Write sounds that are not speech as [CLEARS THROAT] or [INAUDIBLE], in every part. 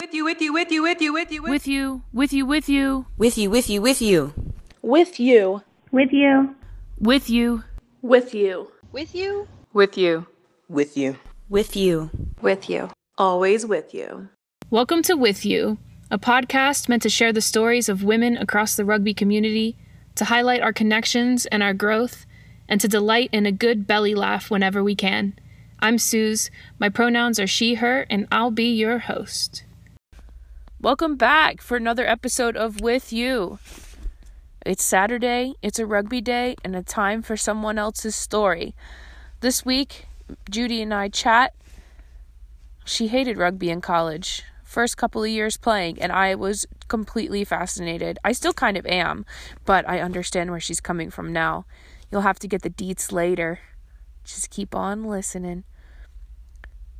With you, with you, with you, with you, with you, With you, with you, with you, With you, with you, with you. With you. With you. with you. With you. With you? with you, With you. With you. with you. Always with you. Welcome to With You, a podcast meant to share the stories of women across the rugby community, to highlight our connections and our growth, and to delight in a good belly laugh whenever we can. I'm Suze. My pronouns are she, her, and I'll be your host. Welcome back for another episode of With You. It's Saturday, it's a rugby day, and a time for someone else's story. This week, Judy and I chat she hated rugby in college. First couple of years playing, and I was completely fascinated. I still kind of am, but I understand where she's coming from now. You'll have to get the deets later. Just keep on listening.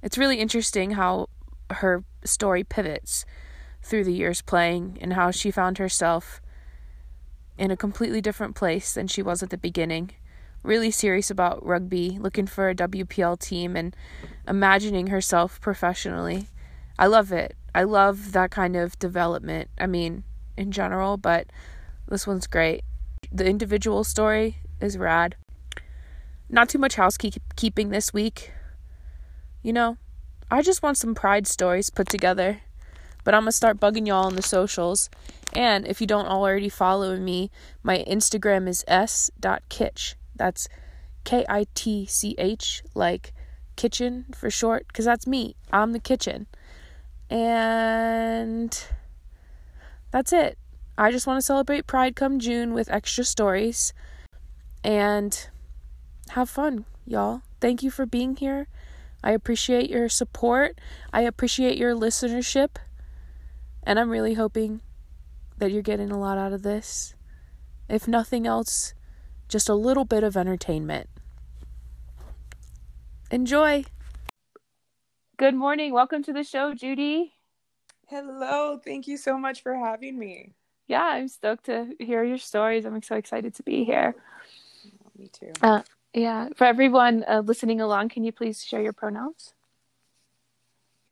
It's really interesting how her story pivots through the years playing and how she found herself in a completely different place than she was at the beginning really serious about rugby, looking for a WPL team, and imagining herself professionally. I love it. I love that kind of development. I mean, in general, but this one's great. The individual story is rad. Not too much housekeeping this week. You know, I just want some pride stories put together. But I'm going to start bugging y'all on the socials. And if you don't already follow me, my Instagram is s.kitch. That's K I T C H, like kitchen for short, because that's me. I'm the kitchen. And that's it. I just want to celebrate Pride come June with extra stories and have fun, y'all. Thank you for being here. I appreciate your support. I appreciate your listenership. And I'm really hoping that you're getting a lot out of this. If nothing else, just a little bit of entertainment. Enjoy. Good morning. Welcome to the show, Judy. Hello, thank you so much for having me. Yeah, I'm stoked to hear your stories. I'm so excited to be here. Me too. Uh, yeah, for everyone uh, listening along, can you please share your pronouns?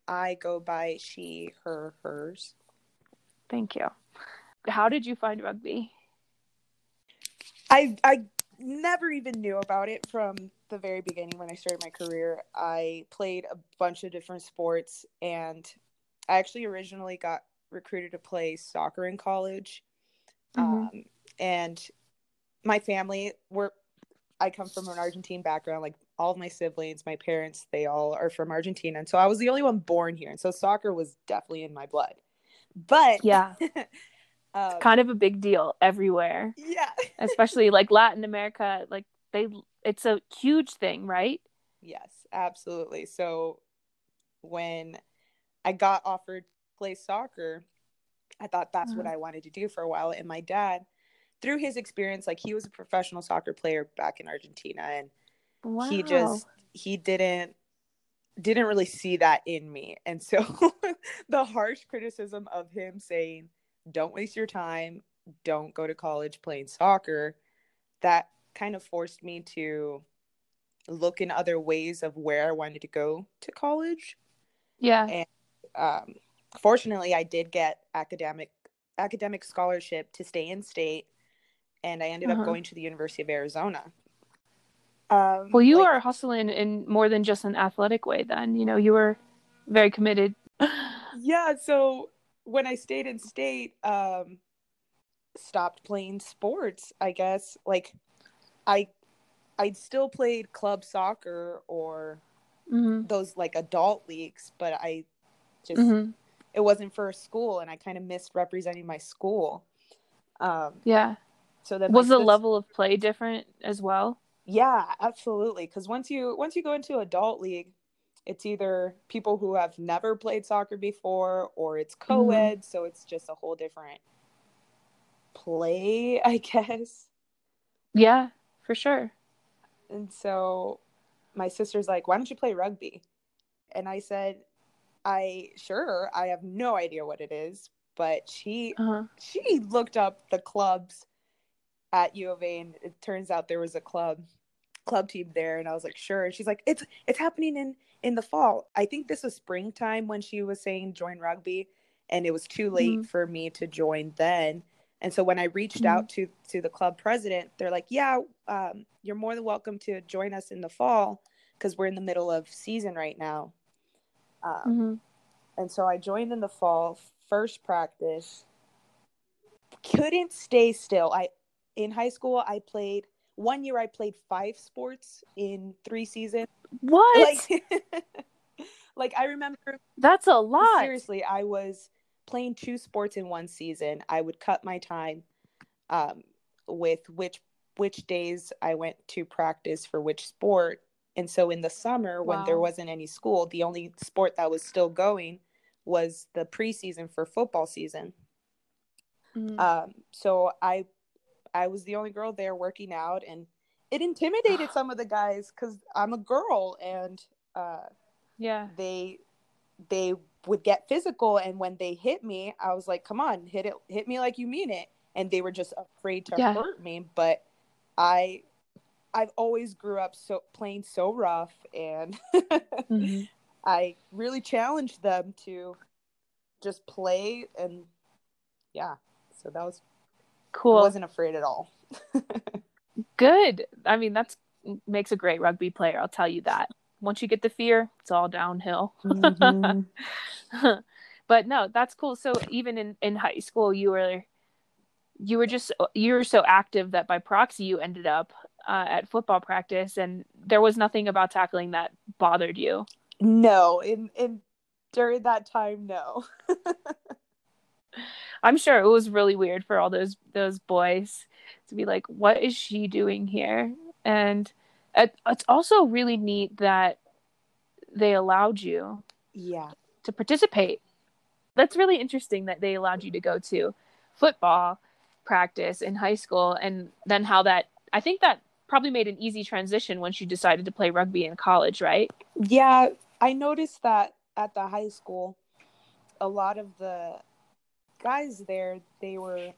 I go by she, her, hers. Thank you. How did you find rugby? I I never even knew about it from the very beginning when I started my career. I played a bunch of different sports and I actually originally got recruited to play soccer in college. Mhm. Um, and my family were I come from an Argentine background like all of my siblings, my parents, they all are from Argentina. And so I was the only one born here. And so soccer was definitely in my blood. But Yeah, [LAUGHS] um, kind of a big deal everywhere, yeah. [LAUGHS] especially like Latin America. Like they, it's a huge thing, right? Yes, absolutely. So when I got offered to play soccer, I thought that's what Uh-huh. I wanted to do for a while. And my dad, through his experience, like he was a professional soccer player back in Argentina and Wow. he just he didn't didn't really see that in me. And so [LAUGHS] the harsh criticism of him saying, Don't waste your time, don't go to college playing soccer, that kind of forced me to look in other ways of where I wanted to go to college. yeah. And um, fortunately, I did get academic academic scholarship to stay in state, and I ended Uh-huh. up going to the University of Arizona. Um, Well, you like- are hustling in more than just an athletic way. Then you know you were very committed. [SIGHS] yeah so when i stayed in state um stopped playing sports i guess like i i still played club soccer or hmm those like adult leagues but i just hmm it wasn't for school and i kind of missed representing my school um Yeah. so that Was the level of play different as well? Yeah absolutely because once you once you go into adult league it's either people who have never played soccer before or it's co-ed so it's just a whole different play [LAUGHS] i guess Yeah, for sure. and so my sister's like why don't you play rugby and i said i sure i have no idea what it is but she Uh-huh. she looked up the clubs at U of A, and it turns out there was a club club team there and I was like sure and she's like it's it's happening in in the fall I think this was springtime when she was saying join rugby and it was too late Mhm. for me to join then and so when I reached Mhm. out to to the club president they're like yeah um, you're more than welcome to join us in the fall because we're in the middle of season right now um, Mhm. and so I joined in the fall, first practice. Couldn't stay still. I in high school I played one year I played five sports in three seasons. What? Like [LAUGHS] like I remember That's a lot. seriously, I was playing two sports in one season. I would cut my time um, with which which days I went to practice for which sport. And so in the summer, when there wasn't any school, the only sport that was still going was the preseason for football season. Mhm. Um, so I I was the only girl there working out, and it intimidated [SIGHS] some of the guys because I'm a girl, and uh, yeah. they they would get physical and when they hit me i was like come on hit it hit me like you mean it and they were just afraid to Yeah. hurt me but i i've always grew up so playing so rough and [LAUGHS] Mhm. i really challenged them to just play and yeah so that was i wasn't afraid at all [LAUGHS] Good. I mean, that's makes a great rugby player. I'll tell you that. Once you get the fear, it's all downhill. Mhm. [LAUGHS] but no, that's cool. So even in in high school, you were you were just you were so active that by proxy you ended up uh, at football practice, and there was nothing about tackling that bothered you. no in in during that time no [LAUGHS] I'm sure it was really weird for all those those boys to be like, "What is she doing here?" And it, it's also really neat that they allowed you yeah to participate. That's really interesting that they allowed you to go to football practice in high school, and then how that I think that probably made an easy transition once you decided to play rugby in college, right? Yeah, I noticed that at the high school, a lot of the guys there, they were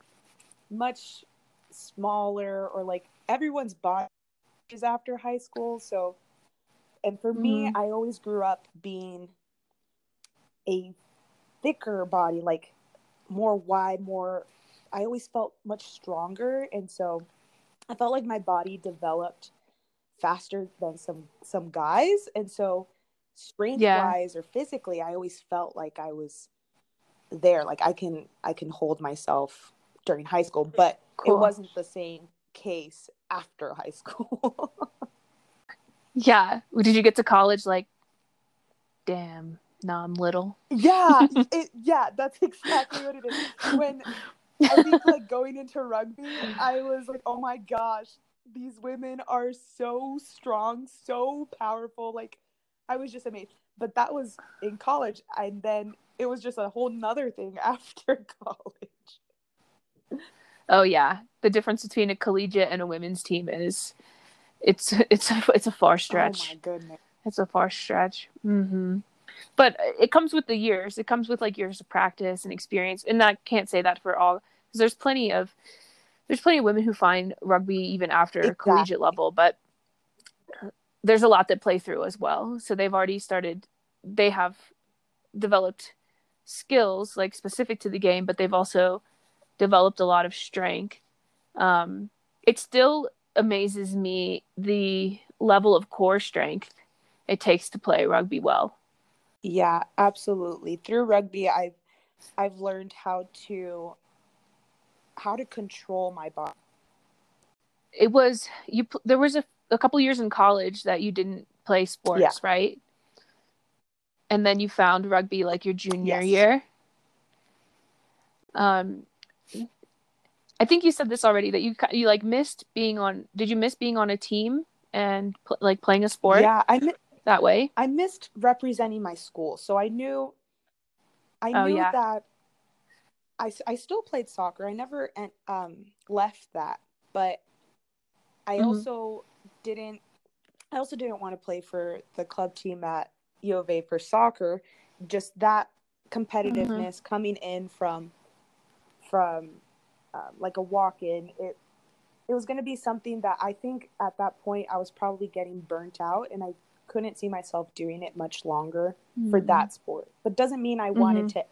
much smaller or like everyone's body is after high school. So, and for me, Mhm. I always grew up being a thicker body, like more wide, more, I always felt much stronger. And so I felt like my body developed faster than some some guys and so strength Yeah. wise or physically i always felt like i was there. Like i can i can hold myself during high school but Cool. it wasn't the same case after high school. [LAUGHS] Yeah. Did you get to college like, damn, now I'm little? yeah. [LAUGHS] It, yeah that's exactly what it is. When i [LAUGHS] think like going into rugby i was like oh my gosh these women are so strong so powerful. Like i was just amazed. But that was in college and then it was just a whole nother thing [LAUGHS] after college Oh yeah, the difference between a collegiate and a women's team is it's it's a, it's a far oh stretch. my goodness It's a far stretch. hmm But it comes with the years. It comes with like years of practice and experience. And I can't say that for all because there's plenty of there's plenty of women who find rugby even after Exactly. collegiate level, but there's a lot that play through as well. So they've already started. They have developed skills like specific to the game, but they've also developed a lot of strength. Um, it still amazes me the level of core strength it takes to play rugby well. yeah absolutely through rugby i've i've learned how to how to control my body It was you. There was a, a couple years in college that you didn't play sports, Yeah. right? And then you found rugby like your junior Yes. year. Um, I think you said this already that you you like missed being on. Did you miss being on a team and pl- like playing a sport yeah i mi- that way? I missed representing my school, so I knew, I Oh, knew yeah. that. I still played soccer. I never um left that, but I Mhm. also didn't. I also didn't want to play for the club team at U of A for soccer. Just that competitiveness coming in from from um, like a walk in it it was going to be something that I think at that point I was probably getting burnt out and I couldn't see myself doing it much longer for Mhm. that sport. But doesn't mean I wanted to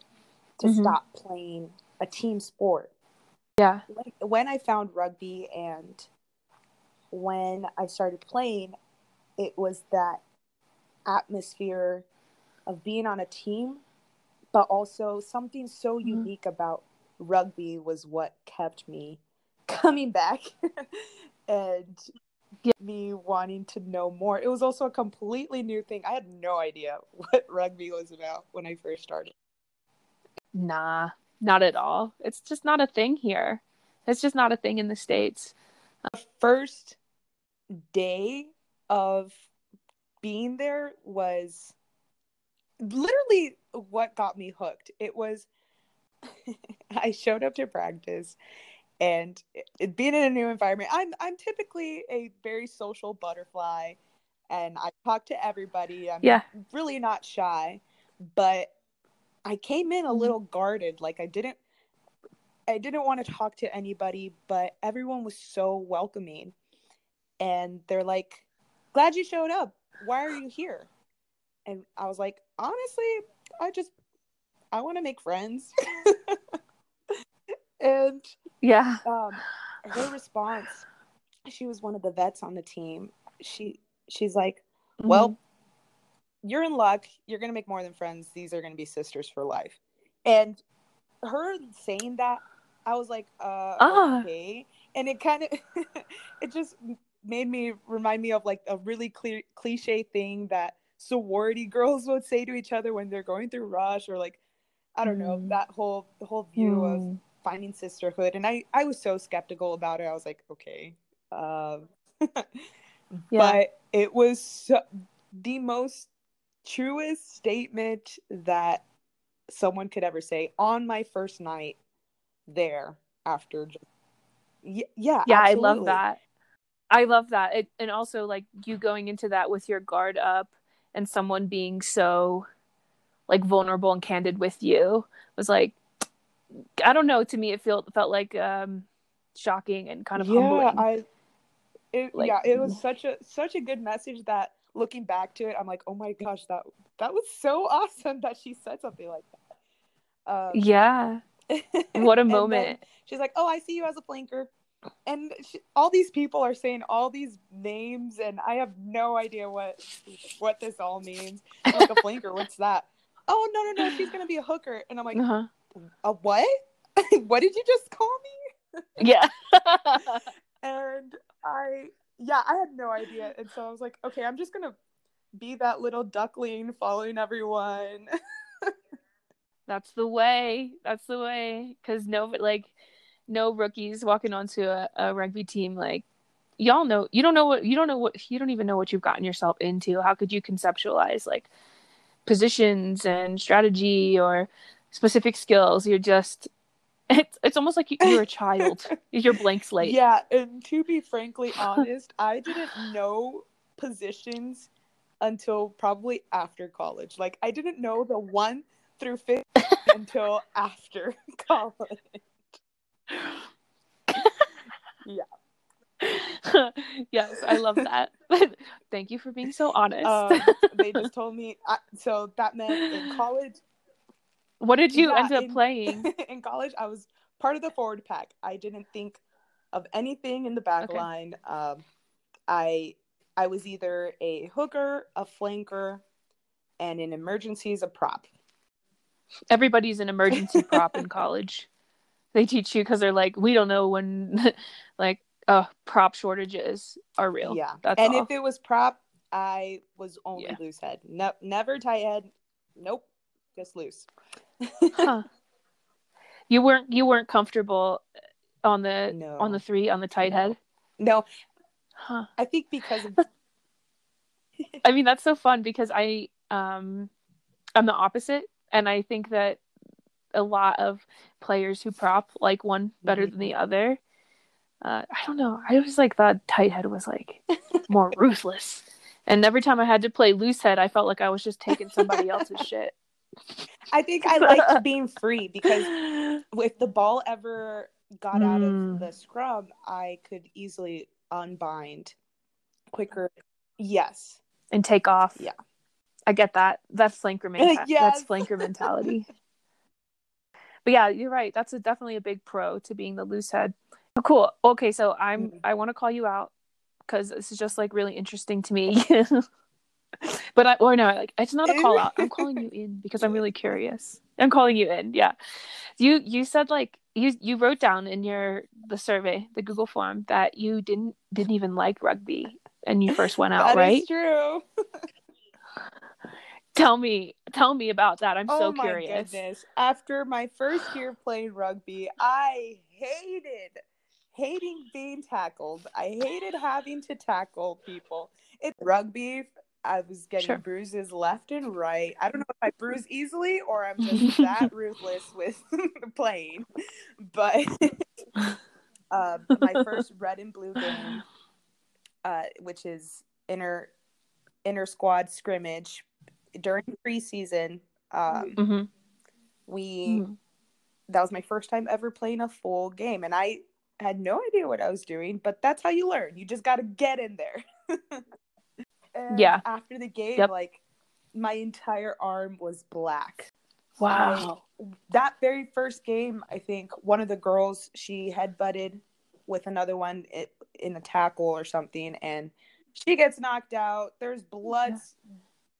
to Mhm. stop playing a team sport. Yeah. When I found rugby and when I started playing, it was that atmosphere of being on a team, but also something so Mhm. unique about rugby was what kept me [LAUGHS] coming back [LAUGHS] and Yeah. me wanting to know more. It was also a completely new thing. I had no idea [LAUGHS] what rugby was about when I first started. Nah, not at all. It's just not a thing here. It's just not a thing in the States. First day of being there was literally what got me hooked. It was [LAUGHS] I showed up to practice and it, being in a new environment. I'm I'm typically a very social butterfly and I talk to everybody. I'm Yeah. really not shy, but I came in a Mhm. little guarded. Like I didn't I didn't want to talk to anybody, but everyone was so welcoming. And they're like, "Glad you showed up. Why are you here?" And I was like, "Honestly, I just I want to make friends." [LAUGHS] and Yeah. um her response, she was one of the vets on the team. She she's like, well, Mm-hmm. you're in luck. You're going to make more than friends. These are going to be sisters for life. And her saying that, I was like, uh, Ah. okay. And it kind of, [LAUGHS] it just made me remind me of like a really clear cliche thing that sorority [LAUGHS] girls would say to each other when they're going through rush or like, I don't know, Mm. that whole, the whole view of Mm. finding sisterhood. And I, I was so skeptical about it. I was like, okay. Um, [LAUGHS] Yeah. but it was so, the most truest statement that someone could ever say on my first night there after yeah yeah, yeah, I love that. I love that. It, and also like you going into that with your guard up and someone being so like vulnerable and candid with you was like I don't know, to me it felt felt like um shocking and kind of yeah humbling. i it, Like- yeah it was such a such a good message that looking back to it i'm like oh my gosh that that was so [LAUGHS] awesome that she said something like that um, yeah. [LAUGHS] What a moment. she's like, "Oh, I see you as a flanker," and she, all these people are saying all these names, and I have no idea what what this all means. I'm like a [LAUGHS] flanker, what's that? Oh no no no, she's gonna be a hooker, and I'm like, Uh-huh. a what? [LAUGHS] what did you just call me? [LAUGHS] Yeah. And I yeah, I had no idea, and so I was like, okay, I'm just gonna be that little duckling following everyone. That's the way. That's the way. Because no, like, no rookies walking onto a, a rugby team. Like, y'all know, you don't know what, you don't know what, you don't even know what you've gotten yourself into. How could you conceptualize like positions and strategy or specific skills? You're just, it's, it's almost like you- you're a [LAUGHS] child. you're blank slate. Yeah, and to be frankly honest, I didn't know positions until probably after college. Like I didn't know the one through fifth until after [LAUGHS] college. [LAUGHS] yes, I love that. [LAUGHS] Thank you for being so honest. Um, they just [LAUGHS] told me I, so that meant in college. what did you yeah, end up in- playing? in college, I was part of the forward pack. I didn't think of anything in the back Okay. line. Um, I I was either a hooker, a flanker, and in emergencies, a prop. everybody's an emergency prop in college. They teach you because they're like, we don't know when, [LAUGHS] like, uh, prop shortages are real. Yeah, that's and all. if it was prop, I was only Yeah. loose head. No, never tight head. Nope, just loose. Huh. You weren't you weren't comfortable on the No. on the three on the tight head. No, Huh. I think because of [LAUGHS] [LAUGHS] I mean that's so fun because I um I'm the opposite, and I think that a lot of players who prop like one better Mhm. than the other. Uh, I don't know. I always like thought tight head was like [LAUGHS] more ruthless, and every time I had to play loose head, I felt like I was just taking somebody [LAUGHS] else's shit. I think I liked [LAUGHS] being free because if the ball ever got out Mm. of the scrum, I could easily unbind quicker. Yes. and take off. Yeah. I get that. That's flanker mentality. Yes. That's flanker mentality. But yeah, you're right. That's a, definitely a big pro to being the loose head. Oh, cool. Okay, so I'm Mhm. I want to call you out because this is just like really interesting to me. [LAUGHS] but I or no, like it's not a call out. I'm calling you in [LAUGHS] because I'm really curious. I'm calling you in. Yeah. You you said like you you wrote down in your the survey, the Google form that you didn't didn't even like rugby and you first went [LAUGHS] out, That is right? true. Tell me, tell me about that. I'm oh so my curious. goodness. After my first year playing rugby, I hated hating being tackled. I hated having to tackle people. It's rugby. I was getting Sure. bruises left and right. I don't know if I bruise easily or I'm just that [LAUGHS] ruthless with [LAUGHS] playing. But uh, [LAUGHS] my first red and blue game, uh, which is inner inter squad scrimmage during preseason. Um, hmm we that was my first time ever playing a full game, and I had no idea what I was doing. But that's how you learn. You just got to get in there. [LAUGHS] And Yeah. After the game, Yep. like my entire arm was black. Wow. that very first game, I think one of the girls she headbutted with another one in a tackle or something, and she gets knocked out. There's blood s-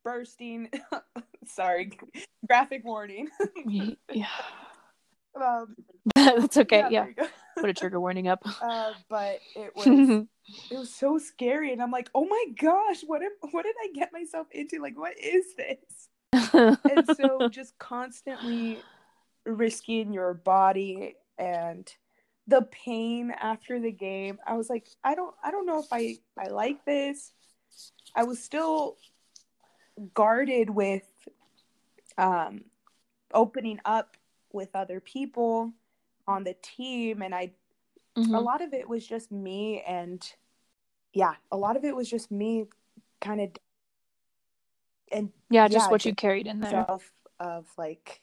bursting. [LAUGHS] Sorry, graphic warning. yeah. [LAUGHS] um, That's okay. Yeah. go. [LAUGHS] Put a trigger warning up. Uh, but it was it was so scary, and I'm like, oh my gosh, what am, what did I get myself into? Like, what is this? and so just constantly risking your body and the pain after the game i was like i don't i don't know if i i like this i was still guarded with um opening up with other people on the team and i a Mhm. lot of it was just me and yeah a lot of it was just me kind of and yeah, just yeah, what you carried in there. of like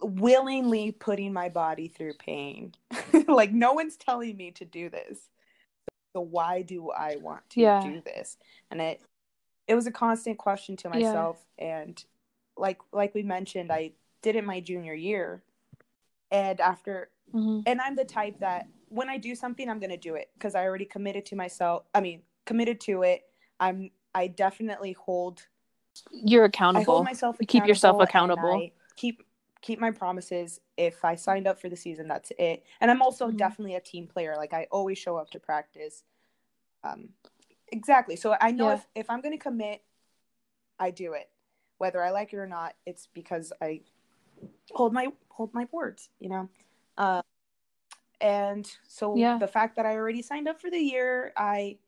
willingly putting my body through pain. [LAUGHS] like no one's telling me to do this. So why do I want to Yeah. do this? And it it was a constant question to Yeah. myself and like like we mentioned I did it my junior year. And after Mhm. and I'm the type that when I do something I'm going to do it because I already committed to myself. I mean, committed to it. I'm I definitely hold You're I accountable. hold myself You keep yourself accountable. Keep keep my promises. If I signed up for the season, that's it. And I'm also Mhm. definitely a team player. Like I always show up to practice. Um, exactly. So I know Yeah. if if I'm going to commit, I do it, whether I like it or not. It's because I hold my hold my words. You know. Uh, and so Yeah. the fact that I already signed up for the year, I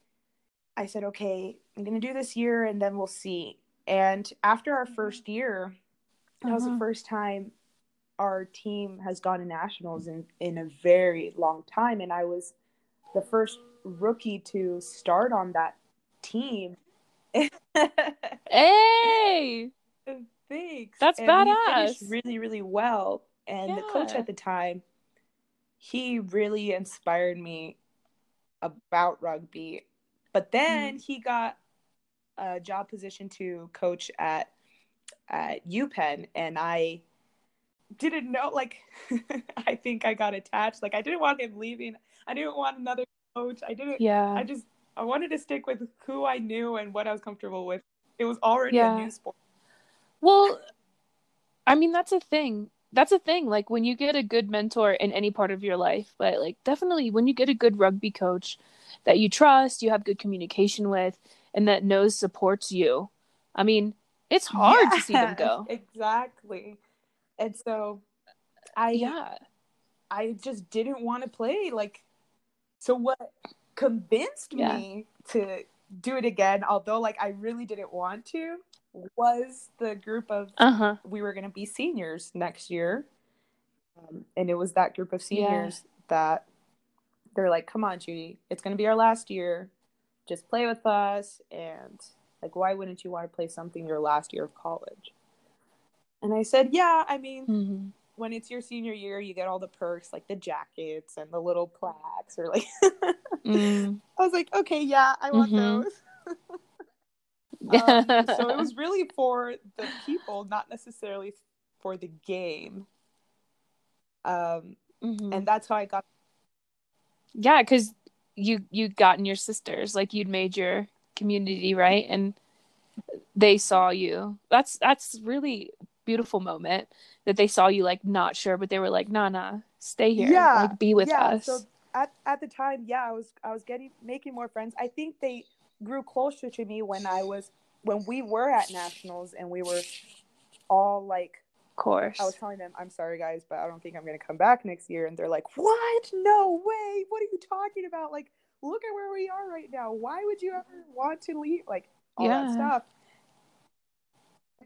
I said, okay, I'm gonna do this year and then we'll see. And after our first year, that was the Mhm. first time our team has gone to nationals in, in a very long time. And I was the first rookie to start on that team. Hey. [LAUGHS] Thanks. That's and badass. really, really well. And the coach at the time, he really inspired me about rugby. But then Mm. he got a job position to coach at at UPenn, and I didn't know. Like, [LAUGHS] I think I got attached. Like, I didn't want him leaving. I didn't want another coach. I didn't. Yeah. I just I wanted to stick with who I knew and what I was comfortable with. It was already Yeah. a new sport. Well, I mean, that's a thing. That's a thing. Like when you get a good mentor in any part of your life, but like definitely when you get a good rugby coach that you trust, you have good communication with, and that knows supports you. I mean, it's hard to see them go. [LAUGHS] Exactly. And so I Yeah. I just didn't want to play. Like so what convinced Yeah. me to do it again, although like I really didn't want to, was the group of Uh huh. we were gonna be seniors next year. Um, and it was that group of Yeah. seniors that they're like, Come on, Judy, it's gonna be our last year. Just play with us and like why wouldn't you want to play something your last year of college? And I said, Yeah, I mean, hmm when it's your senior year, you get all the perks like the jackets and the little plaques or like [LAUGHS] Mm. I was like, okay, yeah, I want Mhm. those. [LAUGHS] um, so it was [LAUGHS] really for the people, not necessarily for the game. Um, Mhm. and that's how I got. yeah because you you'd gotten your sisters like you'd made your community right and they saw you that's that's really beautiful moment that they saw you like not sure but they were like nah nah stay here Yeah, like be with yeah, us So at at the time, yeah, I was I was getting making more friends. I think they grew closer to me when I was when we were at nationals and we were all like of course I was telling them, I'm sorry guys, but I don't think I'm gonna come back next year. And they're like, What? No way. What are you talking about? Like, look at where we are right now. Why would you ever want to leave? Like all that Yeah. stuff.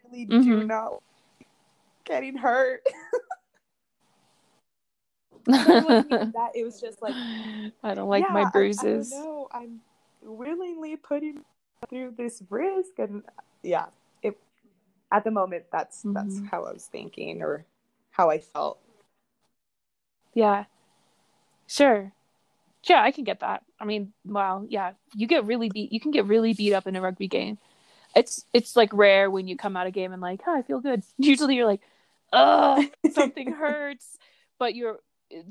Really do Mhm. not getting hurt. [LAUGHS] [LAUGHS] But it wasn't even that. It was just like I don't like yeah, my bruises I, don't. I'm willingly putting through this risk, and yeah, it. At the moment, that's that's Mhm. how I was thinking, or how I felt. Yeah. Sure. Yeah, I can get that. I mean, wow, yeah. You get really beat you can get really beat up in a rugby game. It's it's like rare when you come out of a game and like, oh, I feel good. [LAUGHS] Usually you're like, oh, [LAUGHS] something hurts. But you're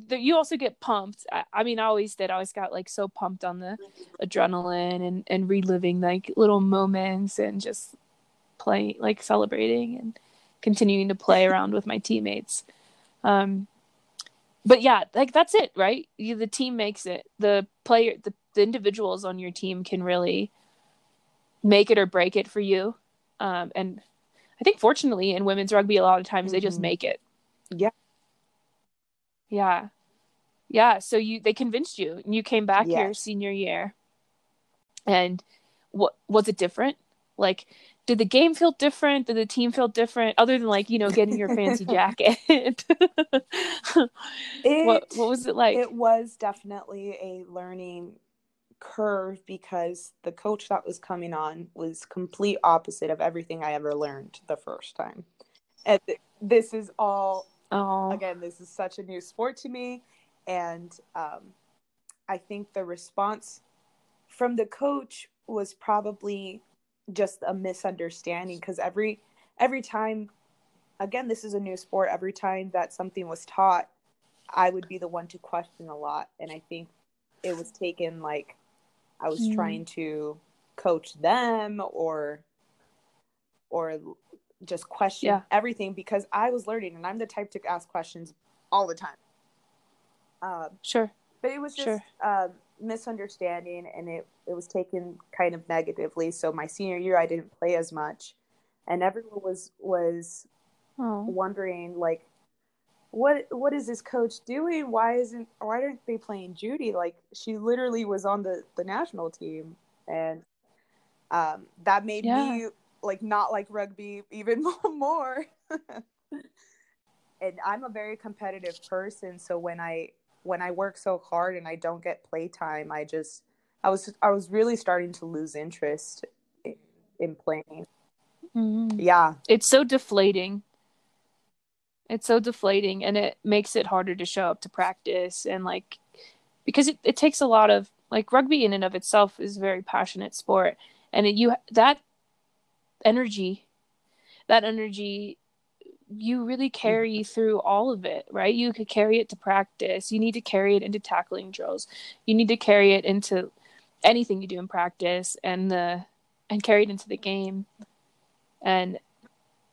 you also get pumped. I, I mean, I always did. I always got like so pumped on the adrenaline and and reliving like little moments and just playing like celebrating and continuing to play around with my teammates. Um but yeah, like that's it, right? You, the team makes it. The player, the, the individuals on your team can really make it or break it for you. Um, and I think fortunately in women's rugby, a lot of times they just Mhm. make it. Yeah. Yeah. Yeah. So you, they convinced you and you came back your senior year and what was it different? Like, did the game feel different? Did the team feel different other than like, you know, getting your fancy [LAUGHS] jacket? [LAUGHS] It, what what was it like? it was definitely a learning curve because the coach that was coming on was complete opposite of everything I ever learned the first time. And th- this is all oh, again, this is such a new sport to me, and um, I think the response from the coach was probably just a misunderstanding because every every time, again, this is a new sport. Every time that something was taught, I would be the one to question a lot, and I think it was taken like I was Mm. trying to coach them or or just question Yeah. everything because I was learning and I'm the type to ask questions all the time. Um, sure. but it was just Sure. um, misunderstanding and it, it was taken kind of negatively. So my senior year, I didn't play as much and everyone was, was Oh, wondering like, what, what is this coach doing? Why isn't, why aren't they playing Judy? Like she literally was on the, the national team and um, that made Yeah. me like not like rugby [LAUGHS] even [LAUGHS] more. and I'm a very competitive person, so when I when I work so hard and I don't get playtime, I just I was I was really starting to lose interest in, in playing. Mhm. Yeah, It's so deflating. It's so deflating, and it makes it harder to show up to practice and like because it, it takes a lot of like rugby in and of itself is a very passionate sport, and it, you that energy, that energy you really carry mm-hmm. through all of it, right? You could carry it to practice. You need to carry it into tackling drills. You need to carry it into anything you do in practice and the and carry it into the game. And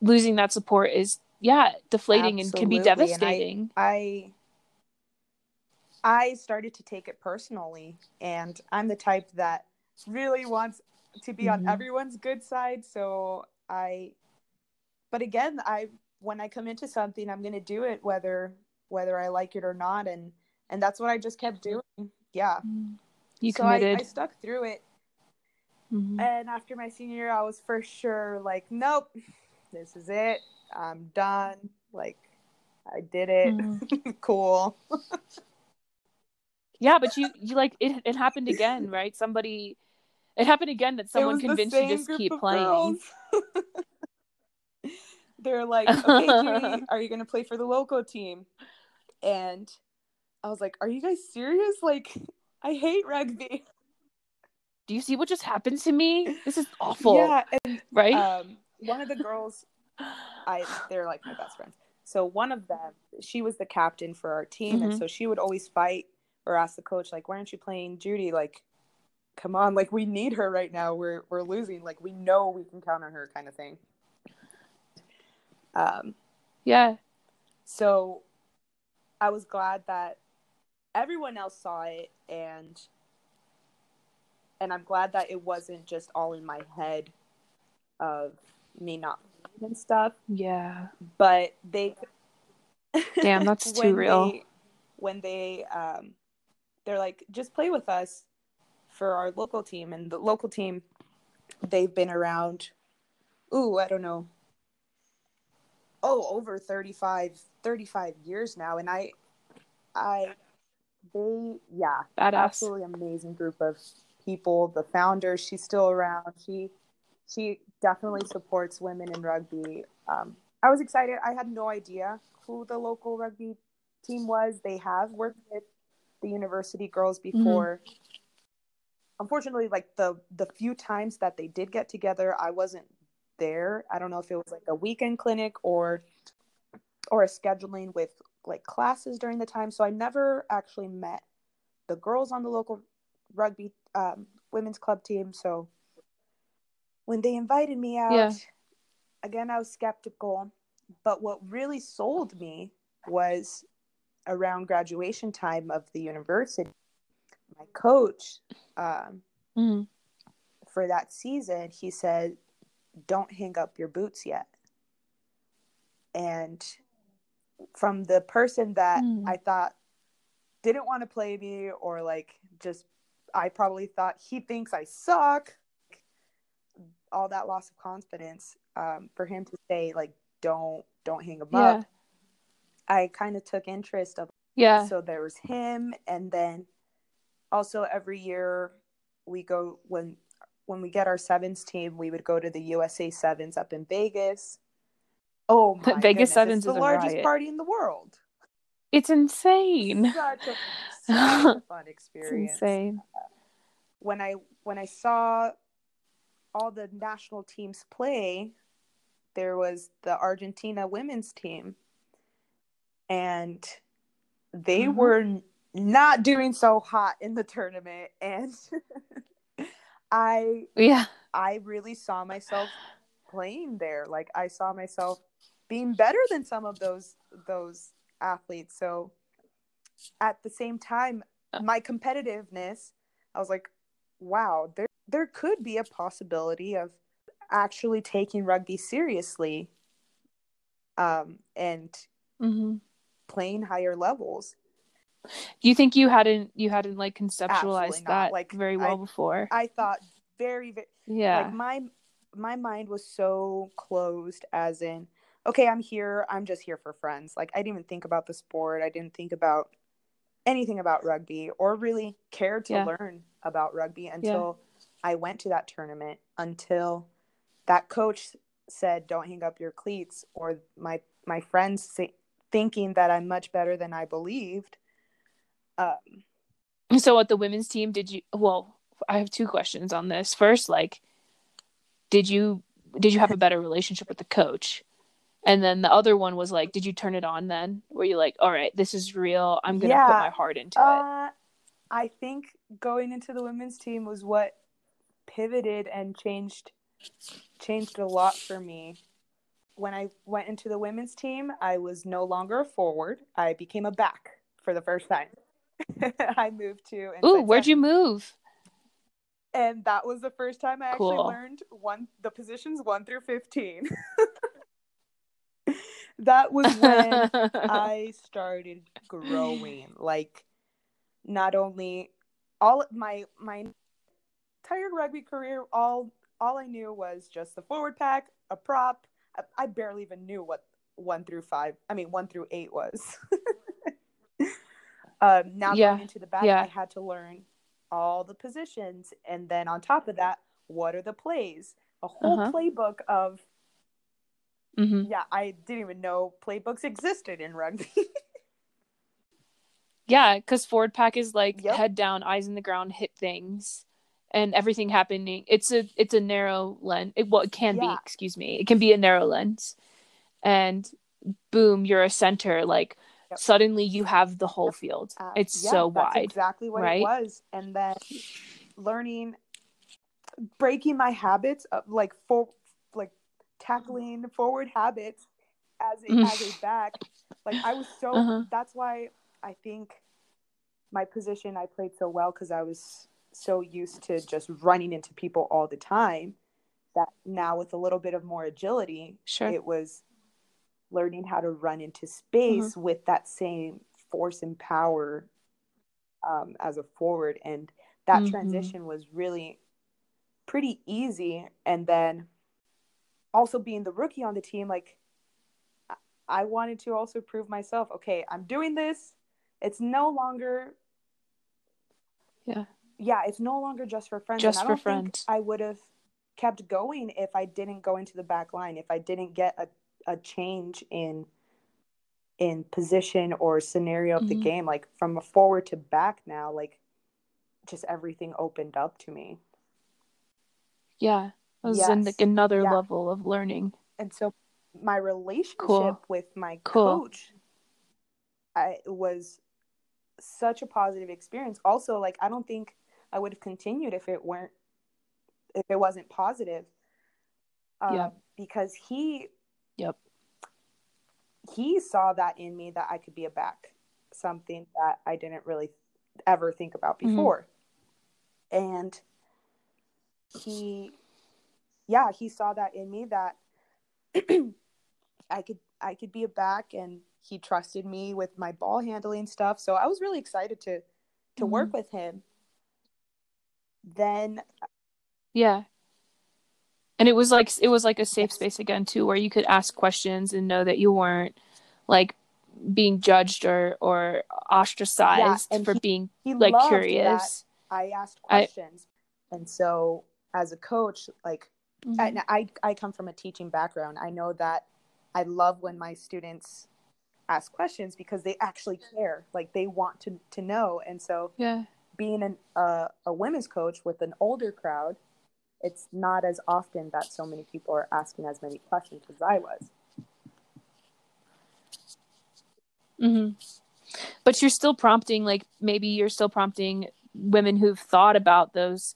losing that support is yeah, deflating and can be Absolutely, and I- devastating. I I started to take it personally, and I'm the type that really wants to be on Mhm. everyone's good side. So I, but again, I when I come into something, I'm gonna do it whether whether I like it or not, and and that's what I just kept doing. Yeah, you so I, committed. I stuck through it, Mhm. and after my senior year, I was for sure like, nope, this is it. I'm done. Like, I did it. Mhm. [LAUGHS] cool. Yeah, but you you like it it happened again, [LAUGHS] right? Somebody it happened again that someone convinced you just keep playing. [LAUGHS] they're like, okay, Judy, are you gonna play for the local team? And I was like, are you guys serious? Like, I hate rugby. Do you see what just happened to me? This is awful. Yeah, and Right? um, one of the girls, I they're like my best friends. So one of them, she was the captain for our team, and Mhm. so she would always fight or ask the coach, like, "Why aren't you playing Judy? Like, come on, like we need her right now. We're we're losing. Like we know we can count on her, kind of thing." Um, yeah. so I was glad that everyone else saw it, and and I'm glad that it wasn't just all in my head of me not and stuff. Yeah. but they [LAUGHS] Damn, that's too real. they- when they um they're like just play with us for our local team and the local team they've been around ooh i don't know oh over 35 35 years now and i i they yeah Badass. absolutely amazing group of people the founder she's still around she she definitely supports women in rugby. Um, i was excited. I had no idea who the local rugby team was. They have worked with the university girls before. Unfortunately like the the few times that they did get together i wasn't there. I don't know if it was like a weekend clinic or or a scheduling with like classes during the time. So i never actually met the girls on the local rugby um, women's club team. So when they invited me out Yeah. again i was skeptical but what really sold me was around graduation time of the university my coach um, Mhm. for that season, he said, "Don't hang up your boots yet." And from the person that Hmm. I thought didn't want to play me, or like just, I probably thought he thinks I suck, all that loss of confidence. Um, for him to say like, "Don't, don't hang them Yeah. up," I kind of took interest of Yeah. so there was him and then also every year we go when when we get our sevens team we would go to the usa sevens up in vegas oh my Vegas goodness, Sevens the is a largest riot. party in the world It's insane. such a, such a [LAUGHS] fun It's experience insane. when i when i saw all the national teams play there was the argentina women's team. And they Mhm. were not doing so hot in the tournament. And [LAUGHS] i Yeah. i really saw myself playing there. Like i saw myself being better than some of those those athletes. So at the same time my competitiveness i was like wow there there could be a possibility of actually taking rugby seriously um and hmm playing higher levels Do you think you hadn't you hadn't like conceptualized that Like, very well I- before? i thought very very yeah. like my my mind was so closed as in okay i'm here i'm just here for friends like i didn't even think about the sport i didn't think about anything about rugby or really cared to Yeah. learn about rugby until i went to that tournament until that coach said don't hang up your cleats or my my friends say, thinking that i'm much better than i believed um, So at the women's team, did you? Well, I have two questions on this. First, like, did you did you have a better relationship with the coach? And then the other one was like, did you turn it on then? Were you like, all right, this is real. I'm gonna put my heart into it. Uh, I think going into the women's team was what pivoted and changed changed a lot for me. When I went into the women's team, I was no longer a forward. I became a back for the first time. [LAUGHS] I moved to Ooh, where'd you move? And that was the first time I actually learned one the positions one through fifteen. [LAUGHS] that was when [LAUGHS] I started growing. Like not only all my my entire rugby career, all all I knew was just the forward pack, a prop. I, I barely even knew what one through five. I mean, one through eight was. [LAUGHS] um, now Yeah, going into the back, yeah. I had to learn all the positions, and then on top of that, what are the plays? A whole Uh-huh. playbook of hmm yeah, I didn't even know playbooks existed in rugby. [LAUGHS] Yeah, because forward pack is like Yep. head down, eyes in the ground, hit things, and everything happening. It's a it's a narrow lens. It, well, it can be. Excuse me. It can be a narrow lens, and boom, you're a center. Like Yep. suddenly you have the whole field. Uh, it's yeah, so that's wide. exactly what right? it was. And then learning, breaking my habits of like for like tackling forward habits as a as a [LAUGHS] back. Like I was so. Uh-huh. That's why I think my position I played so well because I was so used to just running into people all the time. That now with a little bit of more agility, Sure. it was learning how to run into space Mm-hmm. with that same force and power um, as a forward and that Mhm. transition was really pretty easy and then also being the rookie on the team like i wanted to also prove myself okay i'm doing this it's no longer Yeah. Yeah it's no longer just for friends Just and I for friends. i would have kept going if i didn't go into the back line if i didn't get a, a change in in position or scenario of the Mhm. game like from a forward to back now like just everything opened up to me Yeah. It was in like another Yeah. level of learning. and so my relationship Cool. with my Cool. coach I was such a positive experience also like i don't think i would have continued if it weren't if it wasn't positive uh, Yeah. because he Yep. he saw that in me that i could be a back something that i didn't really ever think about Mhm. before and he yeah he saw that in me that [CLEARS THROAT] i could i could be a back and he trusted me with my ball handling stuff so i was really excited to to work with him then Yeah. And it was like it was like a safe space again too where you could ask questions and know that you weren't like being judged or or ostracized and for he- being he like curious. i asked I- questions and so as a coach like Mhm. and I, I come from a teaching background. I know that I love when my students ask questions because they actually care. Like they want to, to know. And so Yeah. Being an, uh, a women's coach with an older crowd, it's not as often that so many people are asking as many questions as I was. hmm But you're still prompting, like maybe you're still prompting women who've thought about those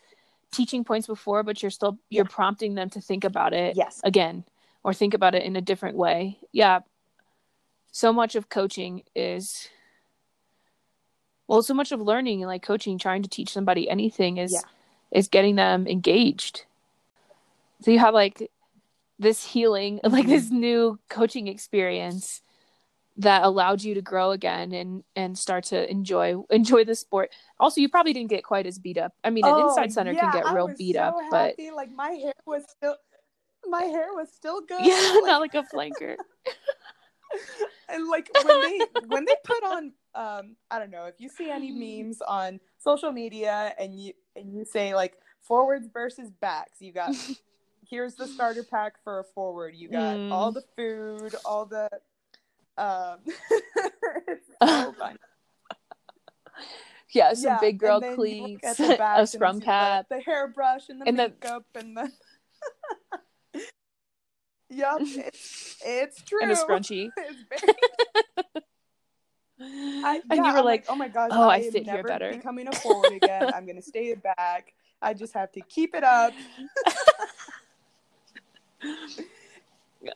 teaching points before, but you're still you're prompting them to think about it Yes. again or think about it in a different way. Yeah. So much of coaching is well, so much of learning and like coaching, trying to teach somebody anything is Yeah. is getting them engaged. So you have like this healing, [LAUGHS] like this mm-hmm. new coaching experience that allowed you to grow again and and start to enjoy enjoy the sport. Also, you probably didn't get quite as beat up. I mean, an Oh, inside center yeah, can get I real beat so up, but like my hair was still, my hair was still [LAUGHS] good. yeah, Like, not like a [LAUGHS] flanker. And like when they [LAUGHS] when they put on um i don't know if you see any memes on social media and you and you say like forwards versus backs you got [LAUGHS] here's the starter pack for a forward you got Mm. all the food all the um [LAUGHS] fun Yeah, some Yeah, big girl and then you look cleats, the a scrum cap. the, the hairbrush and the And the- makeup and the Yup, [LAUGHS] it's it's true. and a scrunchie. I, and yeah, you were I'm like, oh my gosh, "Oh, I am fit here better." Becoming a [LAUGHS] forward again. I'm gonna stay back. I just have to keep it up. [LAUGHS]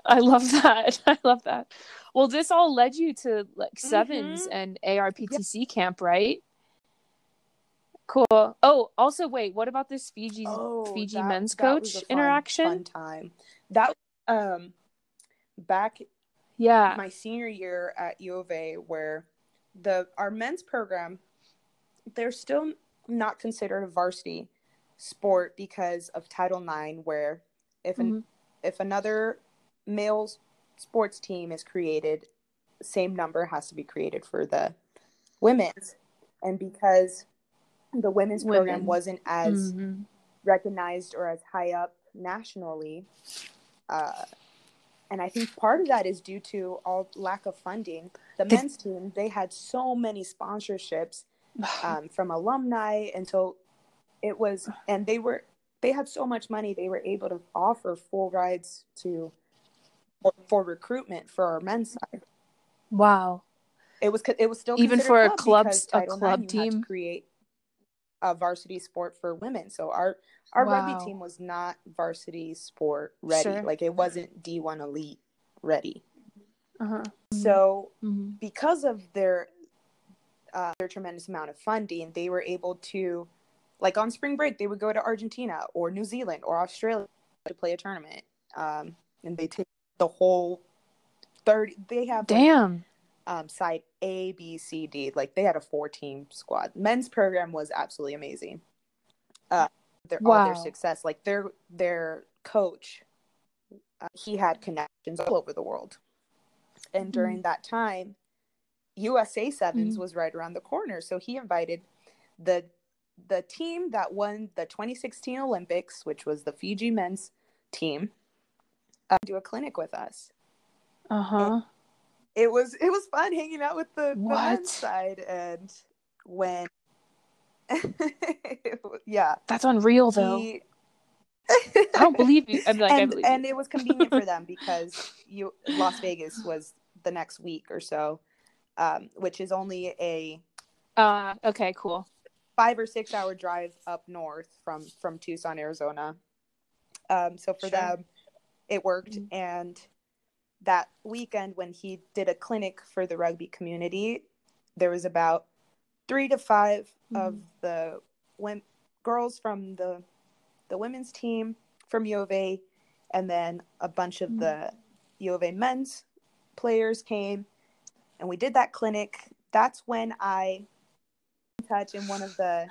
I love that. I love that. Well, this all led you to like sevens Mhm. and ARPTC camp, right? Cool. Oh, also, wait. What about this Fiji Fiji Oh, that- men's that coach fun- interaction? Fun time. That um back Yeah. my senior year at U of A, where the our men's program, they're still not considered a varsity sport because of Title IX, where if an Mhm. if another male sports team is created, same number has to be created for the women's, and because the women's program wasn't as Mhm. recognized or as high up nationally, uh, and I think part of that is due to all lack of funding. The men's team they had so many sponsorships [SIGHS] um, from alumni, and so it was, and they were they had so much money they were able to offer full rides to for, for recruitment for our men's side. Wow. It was it was still Even for a club a club IX, you had to team? create a varsity sport for women. So our our Wow. rugby team was not varsity sport ready. Sure. Like it wasn't D one elite ready. Uh-huh. So hmm because of their uh, their tremendous amount of funding, they were able to, like on spring break, they would go to Argentina or New Zealand or Australia to play a tournament, um, and they take the whole thirty. They have Damn. Um, side A, B, C, D. Like they had a four team squad. Men's program was absolutely amazing. Uh, their, all their success, like their their coach, uh, he had connections all over the world, and during that time, USA 7s Mhm. was right around the corner. So he invited the the team that won the 2016 Olympics, which was the Fiji men's team, uh, do a clinic with us Uh huh. It was it was fun hanging out with the, the What? men's side and when [LAUGHS] yeah That's unreal, though. he I don't believe you. I'm like, I and, believe and you. it was convenient for them because you Las Vegas was the next week or so um, which is only a Uh, okay, cool. five or six hour drive up north from from Tucson Arizona um, so for Sure. them it worked Mhm. and that weekend when he did a clinic for the rugby community there was about three to 5 of Mhm. the girls from the the women's team from U of A, and then a bunch of Mhm. the U of A men's players came, and we did that clinic. That's when I touch in one of the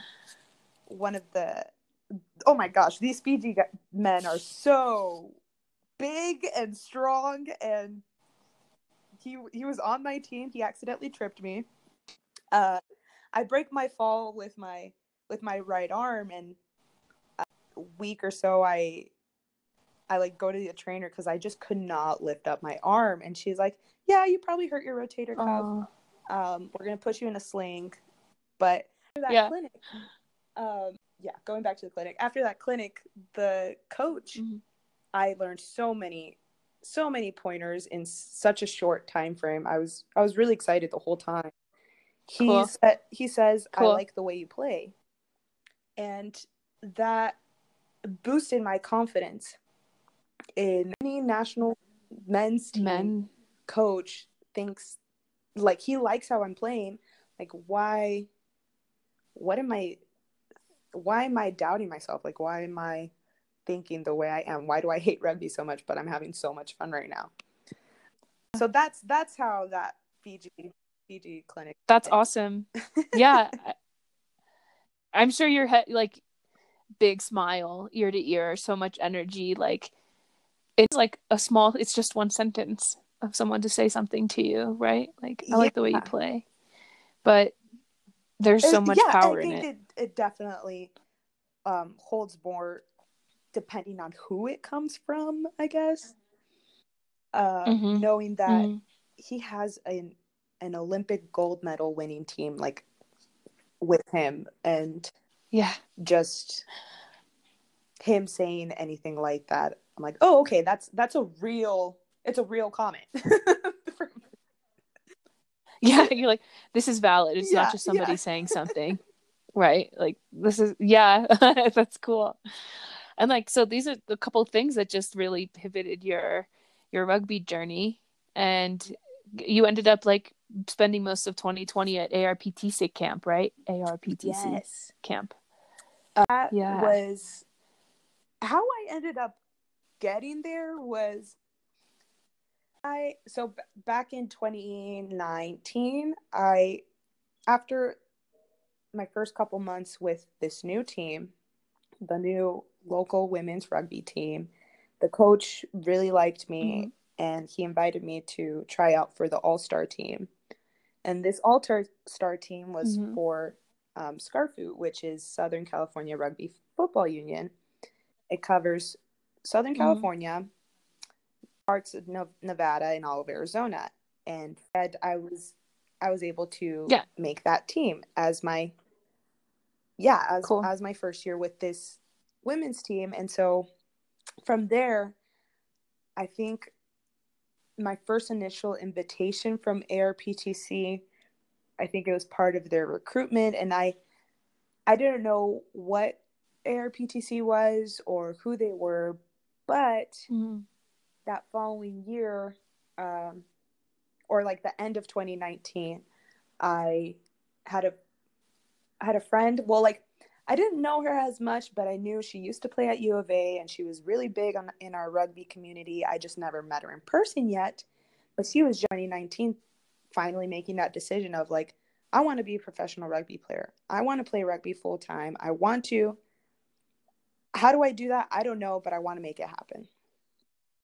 one of the oh my gosh these Fiji men are so big and strong and he he was on my team he accidentally tripped me uh i break my fall with my with my right arm and a week or so i i like go to the trainer because i just could not lift up my arm and she's like yeah you probably hurt your rotator cuff um, we're gonna put you in a sling. But that Yeah. clinic, um, yeah, going back to the clinic. After that clinic, the coach, Mhm. I learned so many, so many pointers in such a short time frame. I was, I was really excited the whole time. He Cool. said, he says, Cool. I like the way you play, and that boosted my confidence in any national men's team men. coach thinks like he likes how I'm playing, like why what am I why am I doubting myself? Like why am I thinking the way I am? Why do I hate rugby so much but I'm having so much fun right now? So that's that's how that Fiji Fiji clinic That's awesome. Yeah. [LAUGHS] I'm sure your head, like, big smile, ear to ear, so much energy. Like, it's like a small, it's just one sentence of someone to say something to you, right? Like, I like the way you play. But there's so much yeah, power I in think it. it. it definitely um, holds more depending on who it comes from, I guess. Uh, Mhm. Knowing that Mhm. he has an an Olympic gold medal winning team like with him, and Yeah. just him saying anything like that, I'm like, oh, okay, that's that's a real, it's a real comment. [LAUGHS] Yeah. You're like, this is valid. It's Yeah, not just somebody yeah. saying something. [LAUGHS] right. Like, this is, yeah, [LAUGHS] that's cool. And like, so these are a couple things that just really pivoted your your rugby journey. And you ended up like spending most of 2020 at ARPTC camp, right? ARPTC yes, camp. that Yeah. was how I ended up getting there was I so b- back in 2019 I after my first couple months with this new team the new local women's rugby team the coach really liked me and he invited me to try out for the all-star team and this all-star team was Mhm. for um, SCARFU, which is Southern California Rugby Football Union. It covers Southern Mhm. California, parts of Nevada and all of Arizona, and said I was I was able to Yeah. make that team as my yeah as Cool. as my first year with this women's team, and so from there, I think my first initial invitation from ARPTC, I think it was part of their recruitment, and I I didn't know what ARPTC was or who they were, but Mm-hmm. that following year, um, or like the end of 2019, I had a I had a friend. Well, like I didn't know her as much, but I knew she used to play at U of A, and she was really big on in our rugby community. I just never met her in person yet, but she was 2019 finally making that decision of like I want to be a professional rugby player. I want to play rugby full time. I want to. How do I do that? I don't know, but I want to make it happen.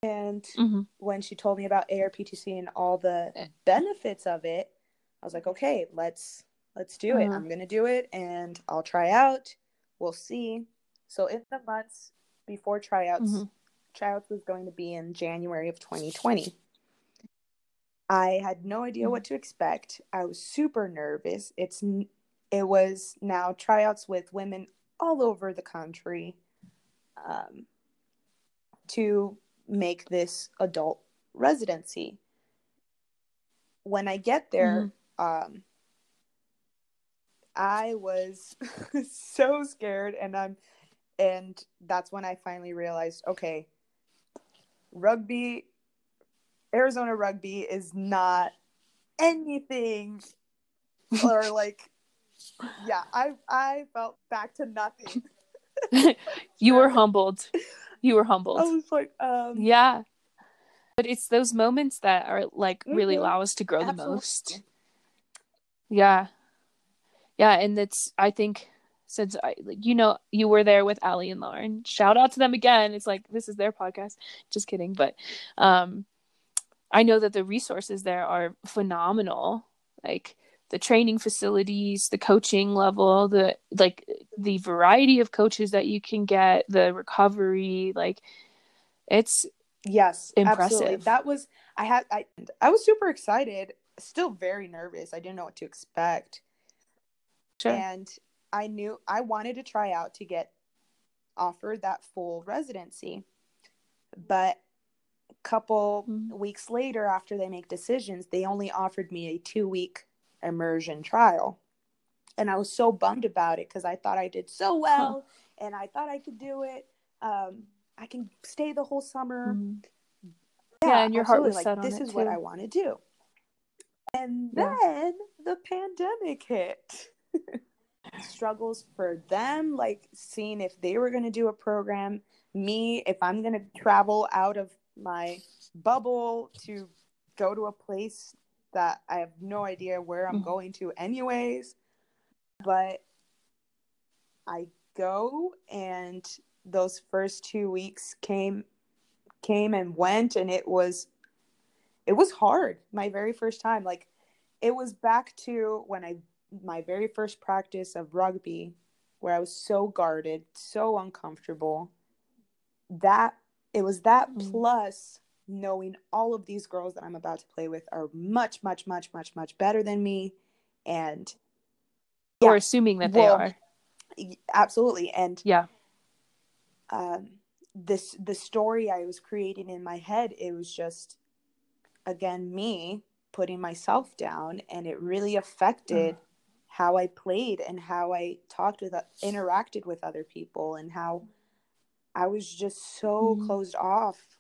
And Mm-hmm. when she told me about ARPTC and all the Eh. benefits of it, I was like, okay, let's let's do it. Uh-huh. I'm gonna do it, and I'll try out. We'll see. So in the months before tryouts, Mhm. tryouts was going to be in January of 2020. I had no idea what to expect. I was super nervous. It's it was now tryouts with women all over the country um, to make this adult residency. When I get there, um, I was [LAUGHS] so scared, and I'm, and that's when I finally realized, okay, rugby, Arizona rugby is not anything, or like, [LAUGHS] yeah, I I felt back to nothing. [LAUGHS] You were humbled. You were humbled. I was like, um, Yeah. But it's those moments that are like really Mhm. allow us to grow the most. Yeah. Yeah, and it's I think since I like you know you were there with Ali and Lauren. Shout out to them again. It's like this is their podcast. Just kidding, but um I know that the resources there are phenomenal. Like the training facilities, the coaching level, the like the variety of coaches that you can get, the recovery, like it's Yes, absolutely. Impressive. That was I had I I was super excited, still very nervous. I didn't know what to expect. Sure. And I knew I wanted to try out to get offered that full residency. But a couple Mhm. weeks later after they make decisions, they only offered me a 2-week immersion trial. And I was so bummed about it cuz I thought I did so well and I thought I could do it. Um I can stay the whole summer. Mhm. Yeah, and your heart was like, set on this is what. I want to do. And Yeah. then the pandemic hit. Struggles for them, like seeing if they were going to do a program, me, if I'm going to travel out of my bubble to go to a place that I have no idea where I'm Mhm. going to, anyways. But I go, and those first two weeks came came and went and it was it was hard my very first time like it was back to when i my very first practice of rugby where i was so guarded so uncomfortable that it was that Mm. plus knowing all of these girls that i'm about to play with are much much much much much better than me and Or Yeah. assuming that Well, they are. absolutely and Yeah. um, this the story I was creating in my head, it was just again me putting myself down, and it really affected how I played and how I talked with, interacted with other people, and how I was just so Mhm. closed off.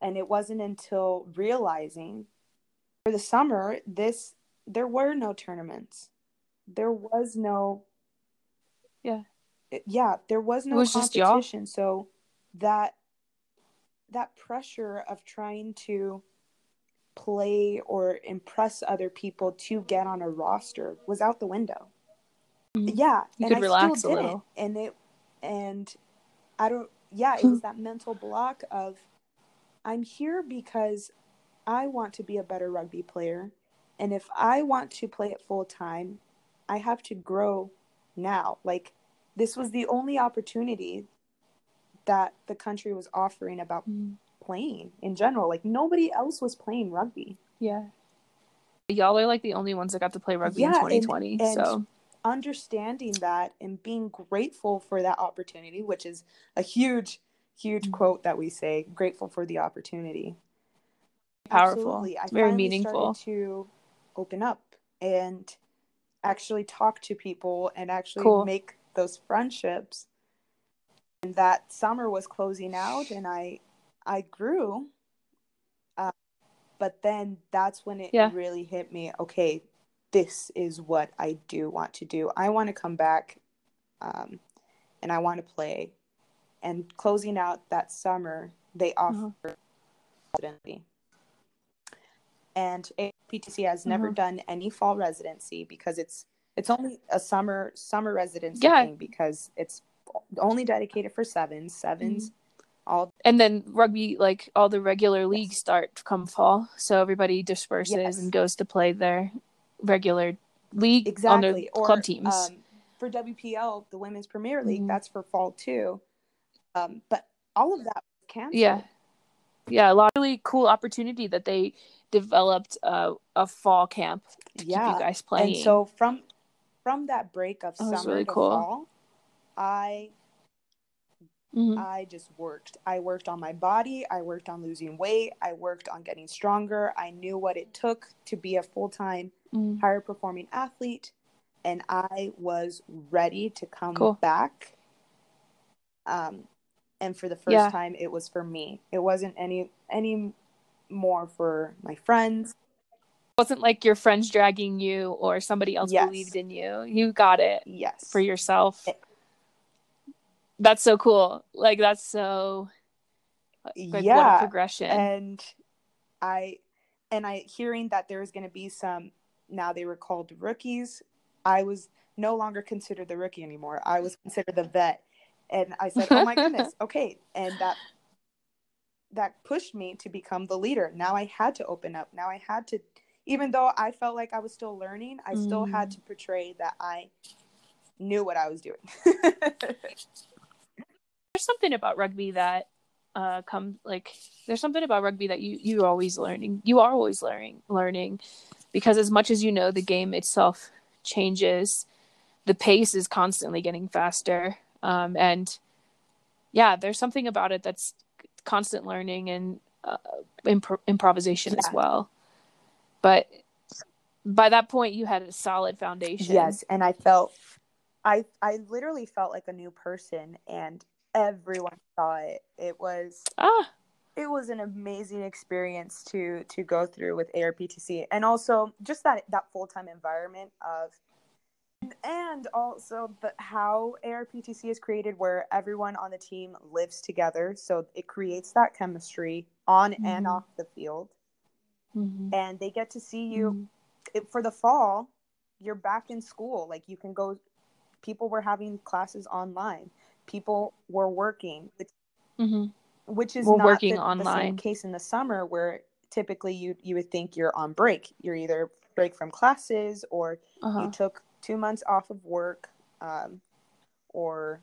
And it wasn't until realizing for the summer, this there were no tournaments, there was no Yeah. yeah, there was no was competition. So that that pressure of trying to play or impress other people to get on a roster was out the window. Mhm. Yeah, You and could I relax a still didn't. little. And it and I don't yeah, it was that mental block of I'm here because I want to be a better rugby player. And if I want to play it full time, I have to grow now. Like this was the only opportunity that the country was offering about Mhm. Playing in general. Like nobody else was playing rugby. Yeah. Y'all are like the only ones that got to play rugby in Yeah, and- 2020. and so Understanding that and being grateful for that opportunity, which is a huge, huge Mhm. quote that we say, grateful for the opportunity. powerful. Absolutely. I Very meaningful. to open up and actually talk to people and actually Cool. make those friendships. And that summer was closing out, and I, I grew. Uh, but then that's when it Yeah. really hit me. Okay, this is what I do want to do. I want to come back, um, and I want to play. And closing out that summer, they Uh-huh. offered residency. And PTC has never Uh-huh. done any fall residency because it's it's only a summer summer residency Yeah. thing because it's only dedicated for sevens. 7s all and then rugby like all the regular leagues start come fall so everybody disperses Yes. and goes to play their regular league exactly on their or club teams um, for WPL, the Women's Premier League, Mhm. that's for fall too. Um, but all of that was canceled. yeah yeah a lot of really cool opportunity that they developed uh, a fall camp to keep Yeah. you guys playing And so from from that break of That summer really to cool. fall, I Mhm. I just worked. I worked on my body. I worked on losing weight. I worked on getting stronger. I knew what it took to be a full time, Mhm. higher performing athlete. And I was ready to come Cool. back. Um, and for the first Yeah. time, it was for me. It wasn't any any more for my friends. It wasn't like your friends dragging you or somebody else Yes. believed in you you got it Yes, for yourself It- that's so cool. Like that's so like what a yeah. progression. and i and i hearing that there was going to be some now they were called rookies i was no longer considered the rookie anymore. I was considered the vet. And i said oh my goodness [LAUGHS] okay. And that that pushed me to become the leader. Now i had to open up. Now i had to even though i felt like i was still learning i still had Mm. to portray that i knew what i was doing [LAUGHS] there's something about rugby that uh come like there's something about rugby that you you're always learning you are always learning learning because as much as you know the game itself changes the pace is constantly getting faster um and yeah there's something about it that's constant learning and uh, impro- improvisation as well. But by that point you had a solid foundation. Yes, and I felt I I literally felt like a new person and everyone saw it. It was ah it was an amazing experience to to go through with ARPTC and also just that that full-time environment of and also the how ARPTC is created where everyone on the team lives together so it creates that chemistry on and Mhm. off the field Mhm. and they get to see you Mhm. it, for the fall you're back in school like you can go people were having classes online people were working which, Mhm. which is Were not working the, the online. same case in the summer where typically you you would think you're on break you're either break from classes or Uh-huh. you took two months off of work um, or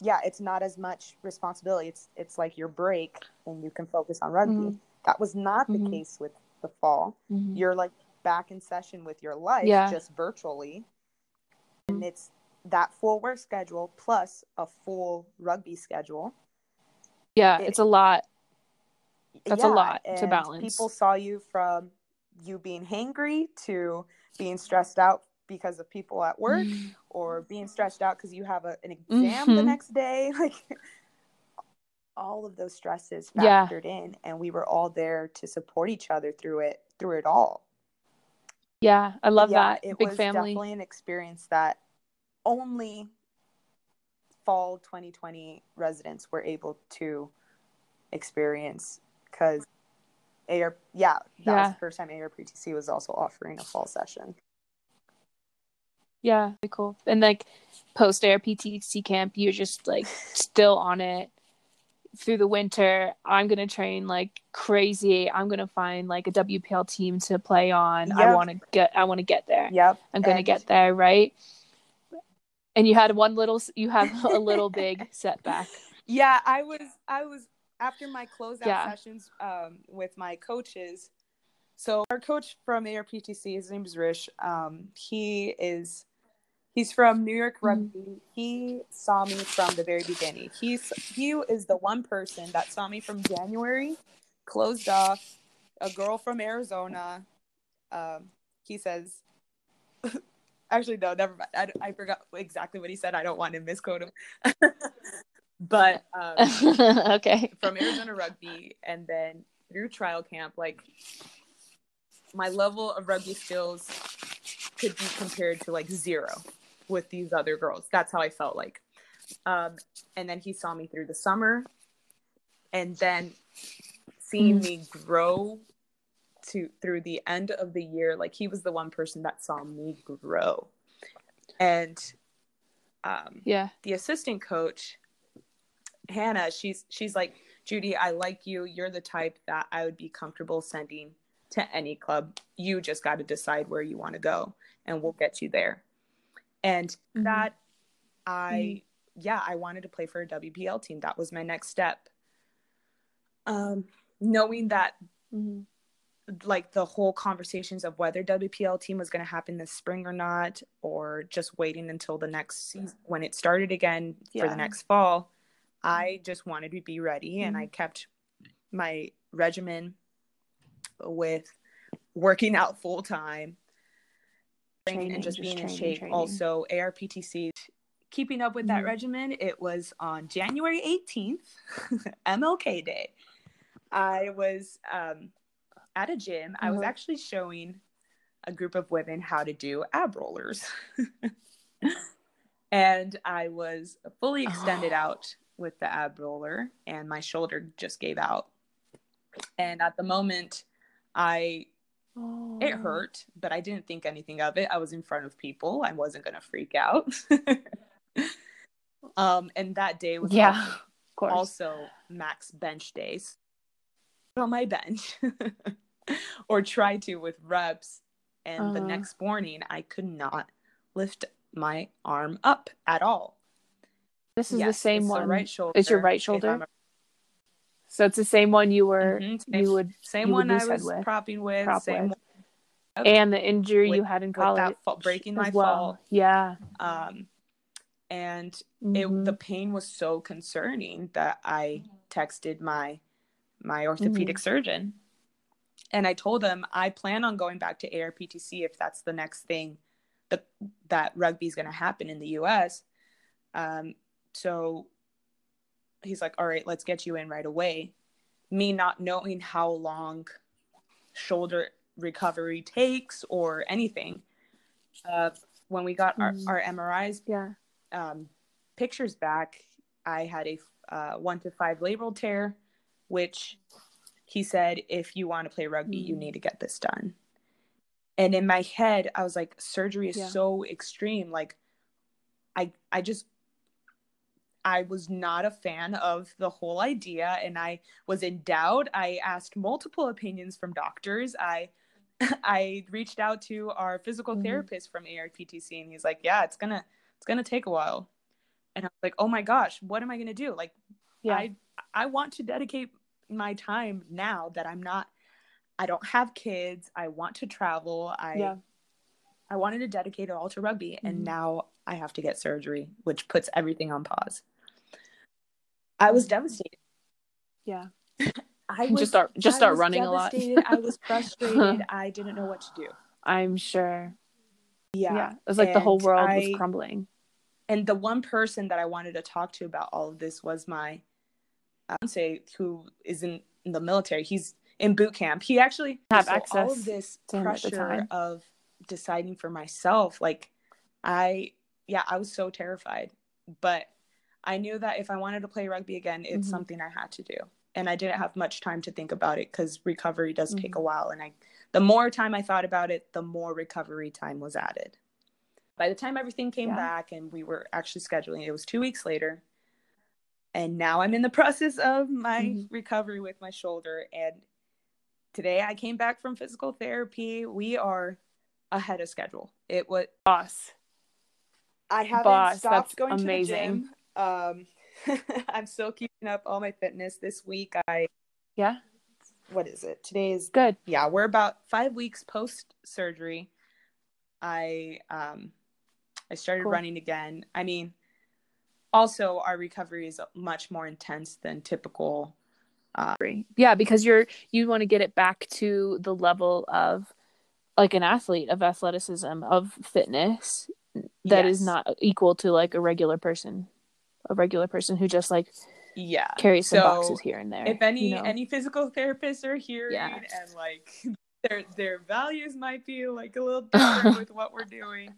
yeah it's not as much responsibility it's it's like your break and you can focus on rugby Mhm. that was not the Mhm. case with the fall Mhm. you're like back in session with your life Yeah. just virtually and it's that full work schedule plus a full rugby schedule Yeah, It- it's a lot. That's a lot to balance. people saw you from you being hangry to being stressed out because of people at work Mm. or being stressed out because you have a, an exam the Mhm. next day [LAUGHS] like all of those stresses Yeah. factored in and we were all there to support each other through it through it all Yeah, I love yeah, that. It Big was family. definitely an experience that only fall 2020 residents were able to experience because AR, yeah, that was the first time ARPTC was also offering a fall session. Yeah, cool. And like post ARPTC camp, you're just like [LAUGHS] still on it through the winter. I'm gonna train like crazy. I'm gonna find like a WPL team to play on. I want to get. I want to get there. Yep. I'm gonna and- get there, right? And you had one little. You have a little big [LAUGHS] setback. Yeah, I was I was after my closeout Yeah. sessions um, with my coaches, so our coach from ARPTC, his name is Rish. Um, he is he's from New York Rugby. He saw me from the very beginning. He's he is the one person that saw me from January, closed off. A girl from Arizona. Um, he says. [LAUGHS] Actually, no, never mind. I, I forgot exactly what he said. I don't want to misquote him. [LAUGHS] but um, [LAUGHS] okay. from Arizona Rugby and then through trial camp, like my level of rugby skills could be compared to like zero with these other girls. That's how I felt like. Um, and then he saw me through the summer and then seeing me grow to through the end of the year, like he was the one person that saw me grow. And um Yeah. the assistant coach hannah she's she's like judy i like you you're the type that i would be comfortable sending to any club you just got to decide where you want to go and we'll get you there and Mhm. that i yeah i wanted to play for a wpl team that was my next step um knowing that Mhm. Like the whole conversations of whether WPL team was going to happen this spring or not, or just waiting until the next season when it started again for the next fall. I just wanted to be ready, and I Mm-hmm. kept my regimen with working out full time, and just just being in shape. training. Also, ARPTC. Keeping up with that Mhm. regimen, it was on January 18th, [LAUGHS] MLK Day. I was um, at a gym. I was Uh-huh. actually showing a group of women how to do ab rollers. [LAUGHS] and I was fully extended Oh. [GASPS] out with the ab roller, and my shoulder just gave out. And at the moment, I Oh. it hurt, but I didn't think anything of it. I was in front of people. I wasn't gonna freak out. [LAUGHS] um, and that day was Yeah. also- Of course. also max bench days on my bench [LAUGHS] [LAUGHS] or try to with reps and the Uh-huh. next morning i could not lift my arm up at all this is the same it's the one. right shoulder It's your right shoulder? So it's the same one you were Mhm, you would same you would one i was with, propping with prop same with. one and the injury with- you had in with college fall, breaking my well. fall Yeah. um and Mhm. it the pain was so concerning that I texted my my orthopedic Mm-hmm. surgeon and I told them I plan on going back to ARPTC if that's the next thing that that rugby is going to happen in the US. Um, so he's like, "All right, let's get you in right away." Me not knowing how long shoulder recovery takes or anything. Uh, when we got Mhm. our, our MRIs yeah. um, pictures back, I had a uh, one to five labral tear, which he said, if you want to play rugby, you Mm. need to get this done. And in my head, I was like, surgery is Yeah. so extreme. Like, I I just I was not a fan of the whole idea, and I was in doubt. I asked multiple opinions from doctors. I [LAUGHS] I reached out to our physical Mhm. therapist from ARPTC, and he's like, "Yeah, it's gonna it's gonna take a while." And I was like, "Oh my gosh, what am I gonna do?" Like, Yeah. I I want to dedicate my time now that I'm not. I don't have kids. I want to travel. I yeah. I wanted to dedicate it all to rugby, Mhm. and now I have to get surgery, which puts everything on pause. I was devastated. Yeah. [LAUGHS] I was Just start just start running a lot. I was [LAUGHS] frustrated. I didn't know what to do. I'm sure. Yeah, Yeah. It was like the whole world I- was crumbling. and the one person that I wanted to talk to about all of this was my fiance, who is in, in the military. He's in boot camp. He actually Have so all of this to him at the pressure of deciding for myself. Like, I yeah, I was so terrified, but I knew that if I wanted to play rugby again, it's Mhm. something I had to do. And I didn't have much time to think about it because recovery does take Mm-hmm. a while. And I, the more time I thought about it, the more recovery time was added. By the time everything came Yeah. back and we were actually scheduling, it was two weeks later. And now I'm in the process of my Mhm. recovery with my shoulder. And today I came back from physical therapy. We are ahead of schedule. It was Boss. I haven't Boss, stopped going amazing. to the gym. Um, [LAUGHS] I'm still keeping up all my fitness. This week, I Yeah. what is it? Today is Good. yeah. We're about five weeks post surgery. I um, I started Cool. running again. I mean, also our recovery is much more intense than typical. Uh, yeah, because you're you want to get it back to the level of like an athlete of athleticism of fitness that is Yes. not equal to like a regular person, a regular person who just like Yeah. carries some So, boxes here and there. if any you know? any physical therapists are here Yeah. and like [LAUGHS] their their values might be like a little [LAUGHS] different with what we're doing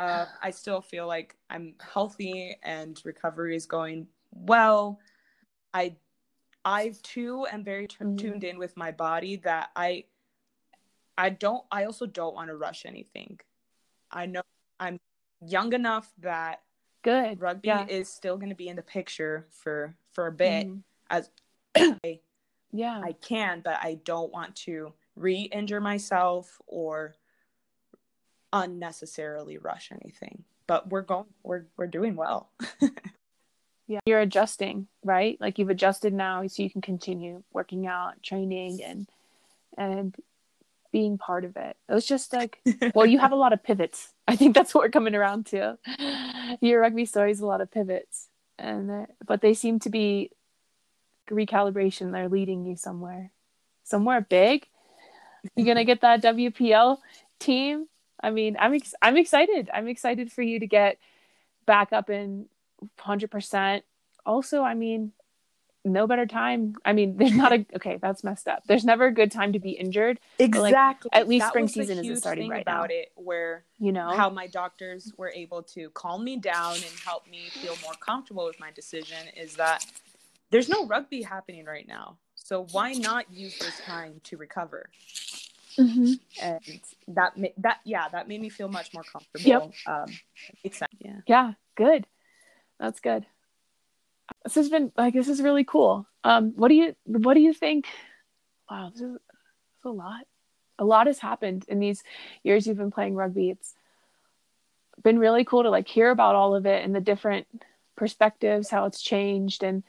uh, i still feel like i'm healthy and recovery is going well i i too am very t- Mhm. tuned in with my body that i i don't i also don't want to rush anything i know i'm young enough that good rugby Yeah. is still going to be in the picture for for a bit Mhm. as [CLEARS THROAT] I, Yeah. I can, but I don't want to re-injure myself or unnecessarily rush anything. But we're going, we're we're doing well. [LAUGHS] yeah you're adjusting right? Like you've adjusted now so you can continue working out training and and being part of it. It was just like [LAUGHS] well you have a lot of pivots. I think that's what we're coming around to. Your rugby story is a lot of pivots and they're- but they seem to be recalibration. They're leading you somewhere somewhere big. You're gonna get that wpl team i mean i'm ex- i'm excited i'm excited for you to get back up in 100% also i mean no better time i mean there's not a [LAUGHS] okay that's messed up there's never a good time to be injured like, exactly. at least That spring season isn't starting thing right about now. it, where you know how my doctors were able to calm me down and help me feel more comfortable with my decision is that there's no rugby happening right now. So why not use this time to recover? Mhm. And that ma- that yeah, that made me feel much more comfortable. Yep. Um, makes sense. Yeah. yeah good that's good this has been like this is really cool um what do you what do you think wow this is, this is a lot a lot has happened in these years you've been playing rugby it's been really cool to like hear about all of it and the different perspectives how it's changed and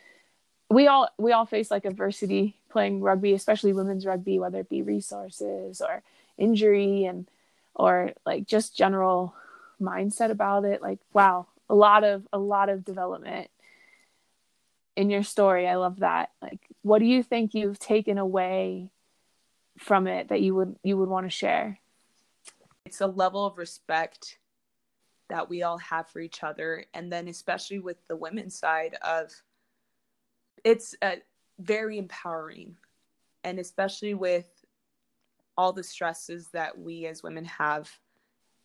we all we all face like adversity playing rugby especially women's rugby whether it be resources or injury and or like just general mindset about it. Like wow a lot of a lot of development in your story. I love that. Like what do you think you've taken away from it that you would you would want to share? It's a level of respect that we all have for each other, and then especially with the women's side of it's uh, very empowering, and especially with all the stresses that we as women have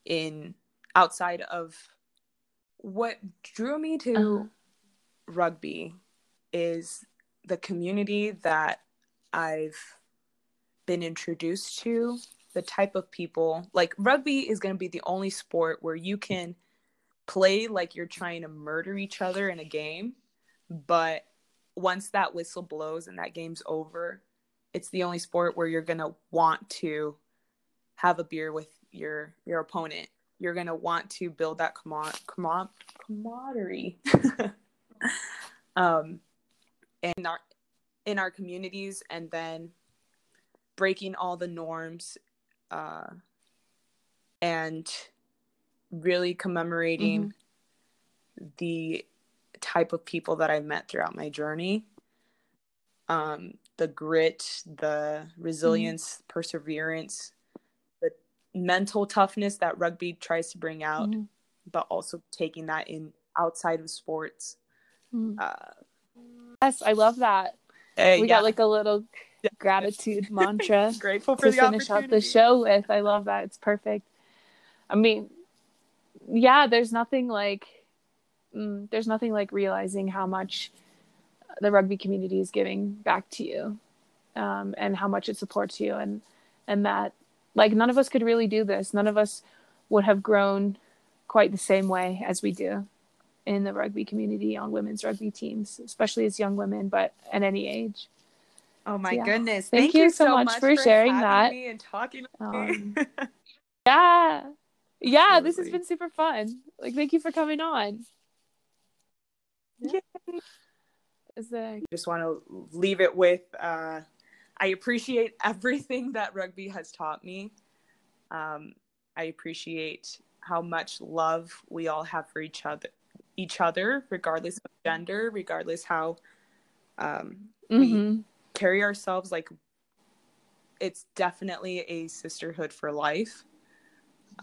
in outside of what drew me to Uh-huh. rugby is the community that I've been introduced to, the type of people. Like rugby is going to be the only sport where you can play like you're trying to murder each other in a game, but once that whistle blows and that game's over, it's the only sport where you're going to want to have a beer with your your opponent. You're going to want to build that camar- camar- camaraderie. [LAUGHS] um in our in our communities and then breaking all the norms uh and really commemorating the type of people that I've met throughout my journey. Um, the grit, the resilience, perseverance, the mental toughness that rugby tries to bring out, Mhm. but also taking that in outside of sports. Mhm. Uh, yes i love that hey, we yeah, got like a little gratitude [LAUGHS] mantra grateful for to the finish out the show with. I love that. It's perfect. I mean, yeah, there's nothing like mm, there's nothing like realizing how much the rugby community is giving back to you, um, and how much it supports you, and and that like none of us could really do this. None of us would have grown quite the same way as we do in the rugby community on women's rugby teams, especially as young women, but at any age. Oh my Yeah. goodness! Thank Thank, you you so so much much, for sharing that. and talking to Um, me. [LAUGHS] Yeah. Yeah, this has been super fun. Like thank you for coming on. Yay. Zach. Just want to leave it with uh, I appreciate [LAUGHS] everything that rugby has taught me. Um, I appreciate how much love we all have for each other, each other, regardless of gender, regardless how um, we Mm-hmm. carry ourselves. Like it's definitely a sisterhood for life.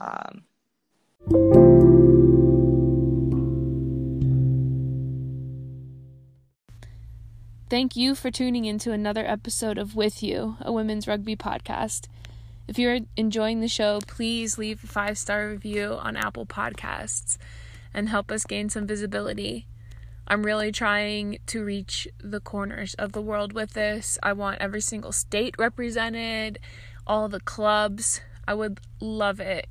Um, Thank you for tuning into another episode of With You, a women's rugby podcast. If you're enjoying the show, please leave a five star review on Apple Podcasts and help us gain some visibility. I'm really trying to reach the corners of the world with this. I want every single state represented, all the clubs. I would love it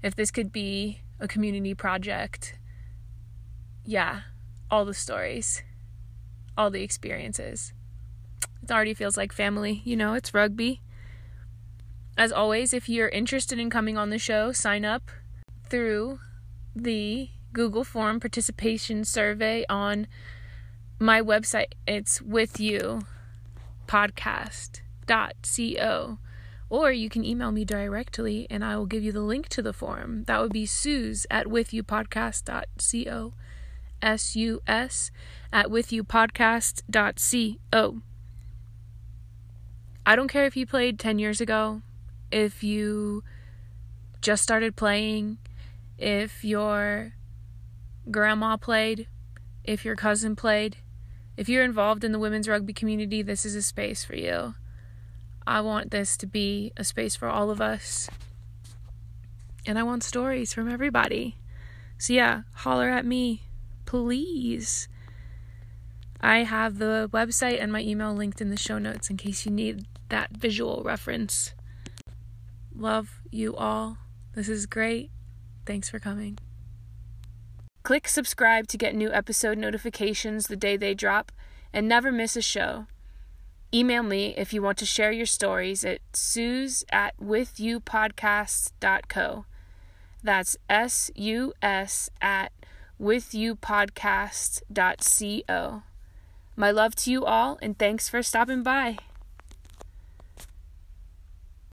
if this could be a community project. Yeah, all the stories all the experiences. It already feels like family, you know, it's rugby. As always, if you're interested in coming on the show, sign up through the Google Form participation survey on my website. It's with you podcast.co. Or you can email me directly and I will give you the link to the form. That would be Suze at withyoupodcast.co. S U S at withyoupodcast.co. I don't care if you played 10 years ago, if you just started playing, if your grandma played, if your cousin played. If you're involved in the women's rugby community, this is a space for you. I want this to be a space for all of us. And I want stories from everybody. So, yeah, holler at me please. I have the website and my email linked in the show notes in case you need that visual reference. Love you all. This is great. Thanks for coming. Click subscribe to get new episode notifications the day they drop and never miss a show. Email me if you want to share your stories at suze at withyoupodcasts.co. That's S U S at withyoupodcast.co. My love to you all, and thanks for stopping by.